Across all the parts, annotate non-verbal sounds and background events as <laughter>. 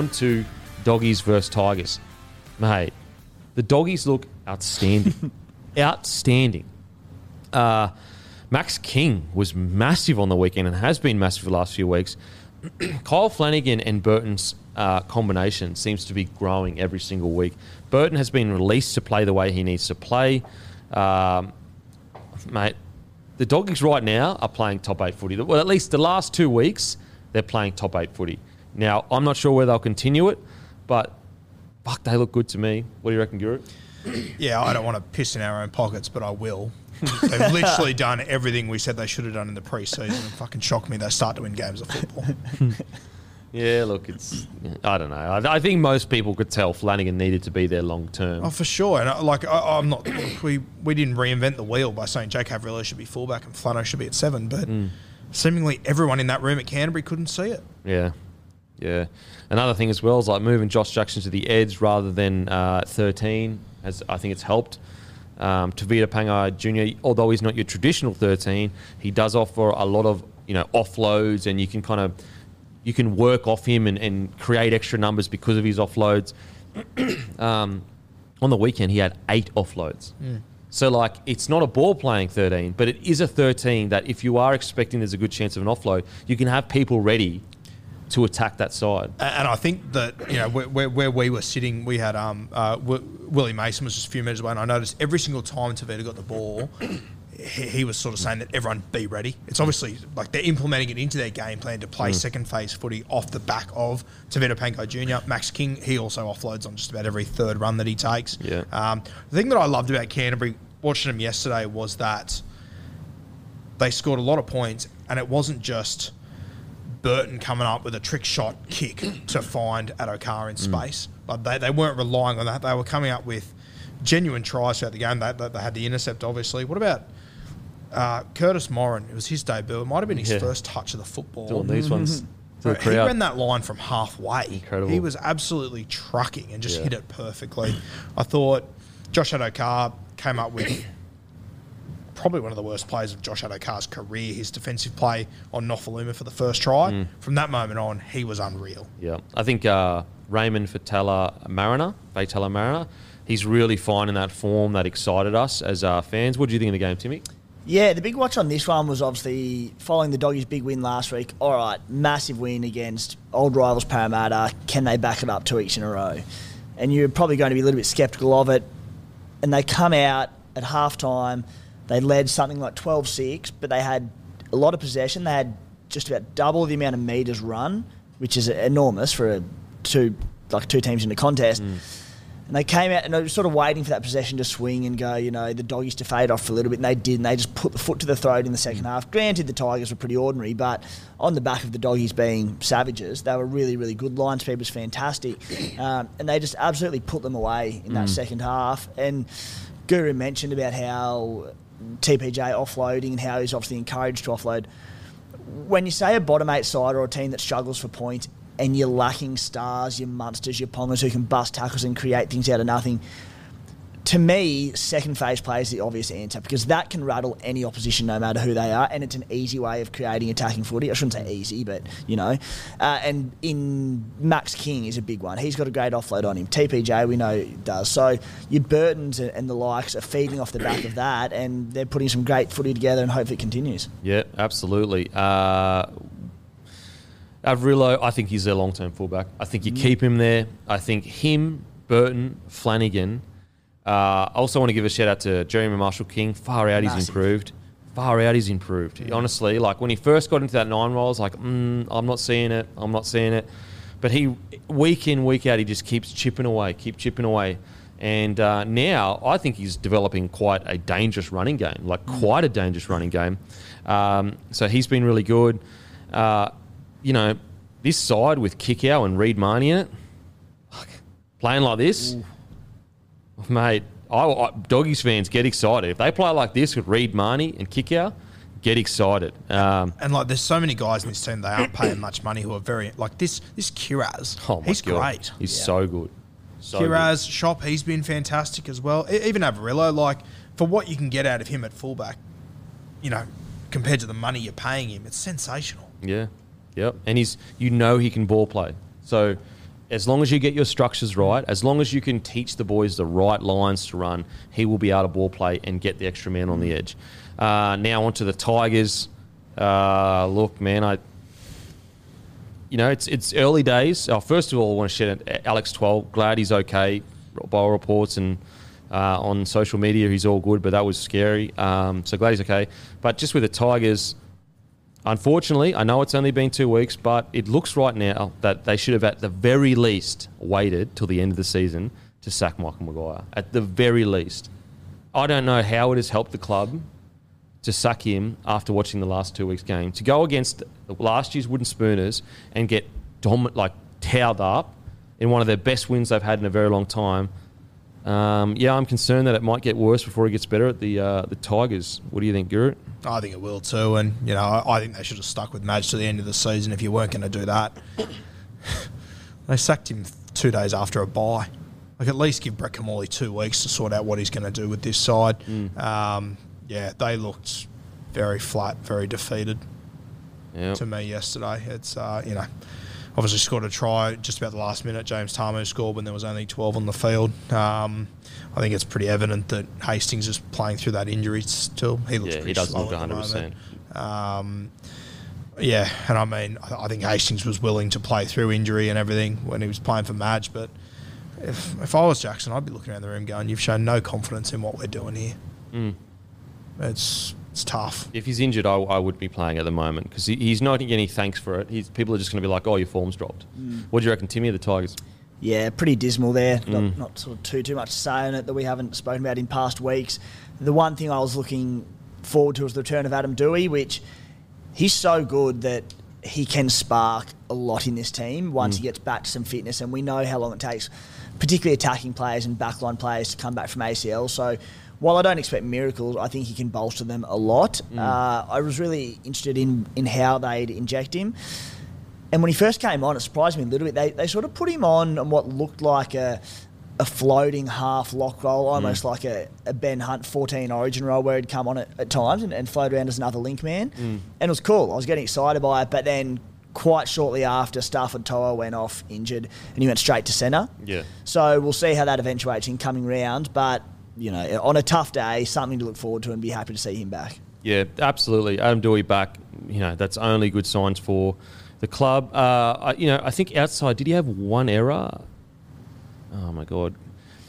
on to doggies versus tigers. Mate, the doggies look outstanding. <laughs> outstanding. Uh, Max King was massive on the weekend and has been massive for the last few weeks. <clears throat> Kyle Flanagan and Burton's uh, combination seems to be growing every single week. Burton has been released to play the way he needs to play. Um, mate, the doggies right now are playing top eight footy. Well, at least the last two weeks, they're playing top eight footy. Now, I'm not sure where they'll continue it, but fuck, they look good to me. What do you reckon, Guru? <clears throat> Yeah, I don't want to piss in our own pockets, but I will. They've <laughs> literally done everything we said they should have done in the preseason and fucking shocked me they start to win games of football. <laughs> Yeah, look, it's I don't know. I, I think most people could tell Flanagan needed to be there long term. Oh, for sure. And I, like, I, I'm not. <coughs> We we didn't reinvent the wheel by saying Jake Averillo should be fullback and Flano should be at seven, but mm. seemingly everyone in that room at Canterbury couldn't see it. Yeah, yeah. Another thing as well is like moving Josh Jackson to the edge rather than uh, 13. Has I think it's helped. Um, Tevita Pangai Jr. Although he's not your traditional 13, he does offer a lot of you know offloads, and you can kind of you can work off him and, and create extra numbers because of his offloads. <coughs> um, on the weekend, he had eight offloads. So, like, it's not a ball playing 13, but it is a 13 that if you are expecting there's a good chance of an offload, you can have people ready to attack that side. And I think that you know where, where, where we were sitting, we had um uh, Willie Mason was just a few metres away, and I noticed every single time Tevita got the ball, he, he was sort of saying that everyone be ready. It's obviously like they're implementing it into their game plan to play second phase footy off the back of Tevita Pangai Jr. Max King, he also offloads on just about every third run that he takes. Yeah. Um, the thing that I loved about Canterbury watching them yesterday was that they scored a lot of points, and it wasn't just Burton coming up with a trick shot kick to find Addo-Carr in space. Like they, they weren't relying on that. They were coming up with genuine tries throughout the game. They, they, they had the intercept, obviously. What about uh, Curtis Moran? It was his debut. It might have been his Yeah. first touch of the football. Doing these ones to the Bro, he crowd. ran that line from halfway. Incredible. He was absolutely trucking and just Yeah. hit it perfectly. I thought Josh Addo-Carr came up with probably one of the worst plays of Josh Addo-Carr's career. His defensive play on Nofoaluma for the first try. Mm. From that moment on, he was unreal. Yeah, I think uh, Raymond Faitala-Mariner, Fatala Mariner, he's really finding that form that excited us as uh, fans. What do you think of the game, Timmy? Yeah, the big watch on this one was obviously following the doggies' big win last week. All right, massive win against old rivals Parramatta. Can they back it up two weeks in a row? And you're probably going to be a little bit sceptical of it. And they come out at halftime. They led something like 12 6, but they had a lot of possession. They had just about double the amount of metres run, which is enormous for a two like two teams in a contest. Mm. And they came out and they were sort of waiting for that possession to swing and go, you know, the doggies to fade off for a little bit, and they did, and they just put the foot to the throat in the second mm. half. Granted, the Tigers were pretty ordinary, but on the back of the doggies being savages, they were really, really good. Line speed was fantastic, <coughs> um, and they just absolutely put them away in that mm. second half. And Guru mentioned about how TPJ offloading and how he's obviously encouraged to offload. When you say a bottom eight side or a team that struggles for points and you're lacking stars, your Munsters, your Pongas who can bust tackles and create things out of nothing, to me, second phase play is the obvious answer because that can rattle any opposition no matter who they are, and it's an easy way of creating attacking footy. I shouldn't say easy, but you know. Uh, and in Max King is a big one. He's got a great offload on him. TPJ we know does. So your Burtons and the likes are feeding off the back of that, and they're putting some great footy together, and hope it continues. Yeah, absolutely. Uh, Averillo, I think he's their long term fullback. I think you keep him there. I think him, Burton, Flanagan. Uh, I also want to give a shout out to Jeremy Marshall King. Far out, he's Massive. improved. Far out, he's improved. Honestly, like when he first got into that nine role, I was like, mm, I'm not seeing it. I'm not seeing it. But he, week in, week out, he just keeps chipping away, keep chipping away. And uh, now I think he's developing quite a dangerous running game, like quite a dangerous running game. Um, so he's been really good. Uh, you know, this side with Kikau and Reed Mahoney in it, playing like this, mate. I, I, doggies fans get excited if they play like this with Reed Mahoney and Kikau. Get excited. Um, And like, there's so many guys in this team they aren't paying much money who are very like this. This Kiraz, oh he's God. great. He's so good. So good. Shop, he's been fantastic as well. E- Even Averillo, like for what you can get out of him at fullback, you know, compared to the money you're paying him, it's sensational. Yeah, yep. And he's you know he can ball play. So as long as you get your structures right, as long as you can teach the boys the right lines to run, he will be able to ball play and get the extra man on the edge. Uh, now onto the Tigers. Uh, look, man, I. You know, it's it's early days. Uh, first of all, I want to out Alex Twal. Glad he's okay. By reports and uh, on social media, he's all good, but that was scary. Um, so glad he's okay. But just with the Tigers, Unfortunately, I know it's only been two weeks, but it looks right now that they should have, at the very least, waited till the end of the season to sack Michael Maguire. At the very least. I don't know how it has helped the club to sack him after watching the last two weeks' game. To go against last year's Wooden Spooners and get dom- like towed up in one of their best wins they've had in a very long time. Um, yeah, I'm concerned that it might get worse before it gets better at the uh, the Tigers. What do you think, Guru? I think it will too, and you know, I, I think they should have stuck with Madge to the end of the season if you weren't going to do that. <sighs> they sacked him two days after a bye. Like at least give Brett Kimmorley two weeks to sort out what he's going to do with this side. Um, yeah, they looked very flat, very defeated Yeah. to me yesterday. It's uh, you know, obviously scored a try just about the last minute. James Tamou scored when there was only 12 on the field. Um, I think it's pretty evident that Hastings is playing through that injury still. He looks Yeah, he slow look at 100%. moment. Um, yeah, and I mean, I I think Hastings was willing to play through injury and everything when he was playing for Madge, but if, if I was Jackson, I'd be looking around the room going, "You've shown no confidence in what we're doing here." Mm. It's it's tough. If he's injured, I, I would be playing at the moment because he, he's not getting any thanks for it. He's, people are just going to be like, "Oh, your form's dropped." What do you reckon, Timmy? of The Tigers? Yeah, pretty dismal there. Mm. Not, not sort of too too much to say on it that we haven't spoken about in past weeks. The one thing I was looking forward to was the return of Adam Doueihi, which he's so good that he can spark a lot in this team once he gets back to some fitness, and we know how long it takes, particularly attacking players and backline players to come back from ACL. So. While I don't expect miracles, I think he can bolster them a lot. Mm. Uh, I was really interested in, in how they'd inject him. And when he first came on, it surprised me a little bit. They, they sort of put him on on what looked like a, a floating half lock roll, mm. almost like a, a Ben Hunt 14 origin roll where he'd come on at, at times and, and float around as another link man. Mm. And it was cool. I was getting excited by it. But then quite shortly after, Starford To'a went off injured and he went straight to centre. Yeah. So we'll see how that eventuates in coming round. But, you know, on a tough day, something to look forward to and be happy to see him back. Yeah, absolutely. Adam Doueihi back. You know, that's only good signs for the club. Uh, I, you know, I think outside, did he have one error? Oh my god,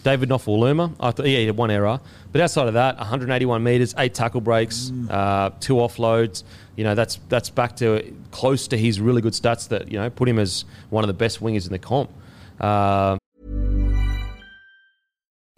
David Nofoaluma. I thought yeah, he had one error, but outside of that, 181 meters, eight tackle breaks, uh, two offloads. You know, that's that's back to close to his really good stats that you know put him as one of the best wingers in the comp. Uh,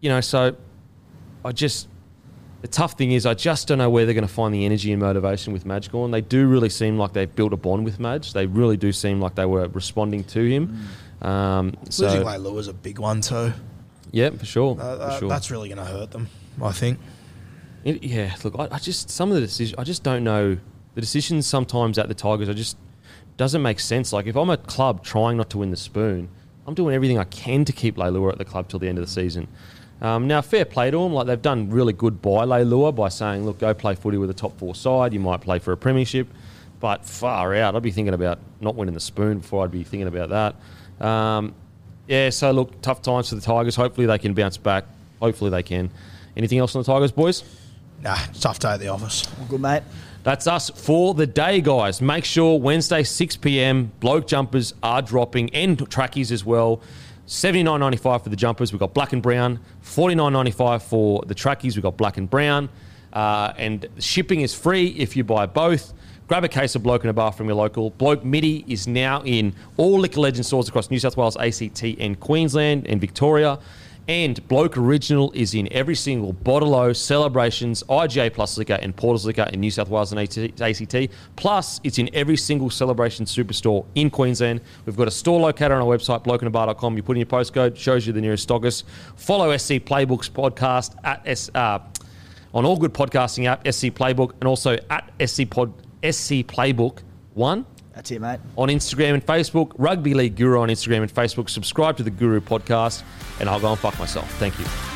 You know, so I just the tough thing is I just don't know where they're going to find the energy and motivation with Madge Gorn. They do really seem like they've built a bond with Madge. They really do seem like they were responding to him. Um, so Losing Leilua was a big one too. yeah, for sure, Uh, for sure. That's really going to hurt them, I think. It, yeah, look, I, I just some of the decisions. I just don't know the decisions sometimes at the Tigers. I just doesn't make sense. Like if I'm a club trying not to win the spoon, I'm doing everything I can to keep Leilua at the club till the end of the season. Um, now, fair play to them. Like they've done really good by Leilua by saying, "Look, go play footy with a top four side. You might play for a premiership." But far out, I'd be thinking about not winning the spoon before I'd be thinking about that. Um, yeah, so look, tough times for the Tigers. Hopefully they can bounce back. Hopefully they can. Anything else on the Tigers, boys? Nah, tough day at the office. Good, mate. That's us for the day, guys. Make sure Wednesday, 6 p.m., bloke jumpers are dropping and trackies as well. Seventy-nine ninety-five for the jumpers. We've got black and brown. Forty-nine ninety-five for the trackies. We've got black and brown. Uh, and shipping is free if you buy both. Grab a case of Bloke in a Bar from your local. Bloke MIDI is now in all Liquor Legend stores across New South Wales, ACT, and Queensland and Victoria. And Bloke Original is in every single Bottle Celebrations, IGA Plus Liquor, and Porters Liquor in New South Wales and ACT. Plus, it's in every single Celebration Superstore in Queensland. We've got a store locator on our website, blokeinabar.com. You put in your postcode, shows you the nearest stockist. Follow SC Playbooks podcast at S, uh, on all good podcasting app, SC Playbook, and also at SC Pod, SC Playbook 1 That's it, mate. on Instagram and Facebook, Rugby League Guru on Instagram and Facebook. Subscribe to the Guru podcast, and I'll go and fuck myself. Thank you.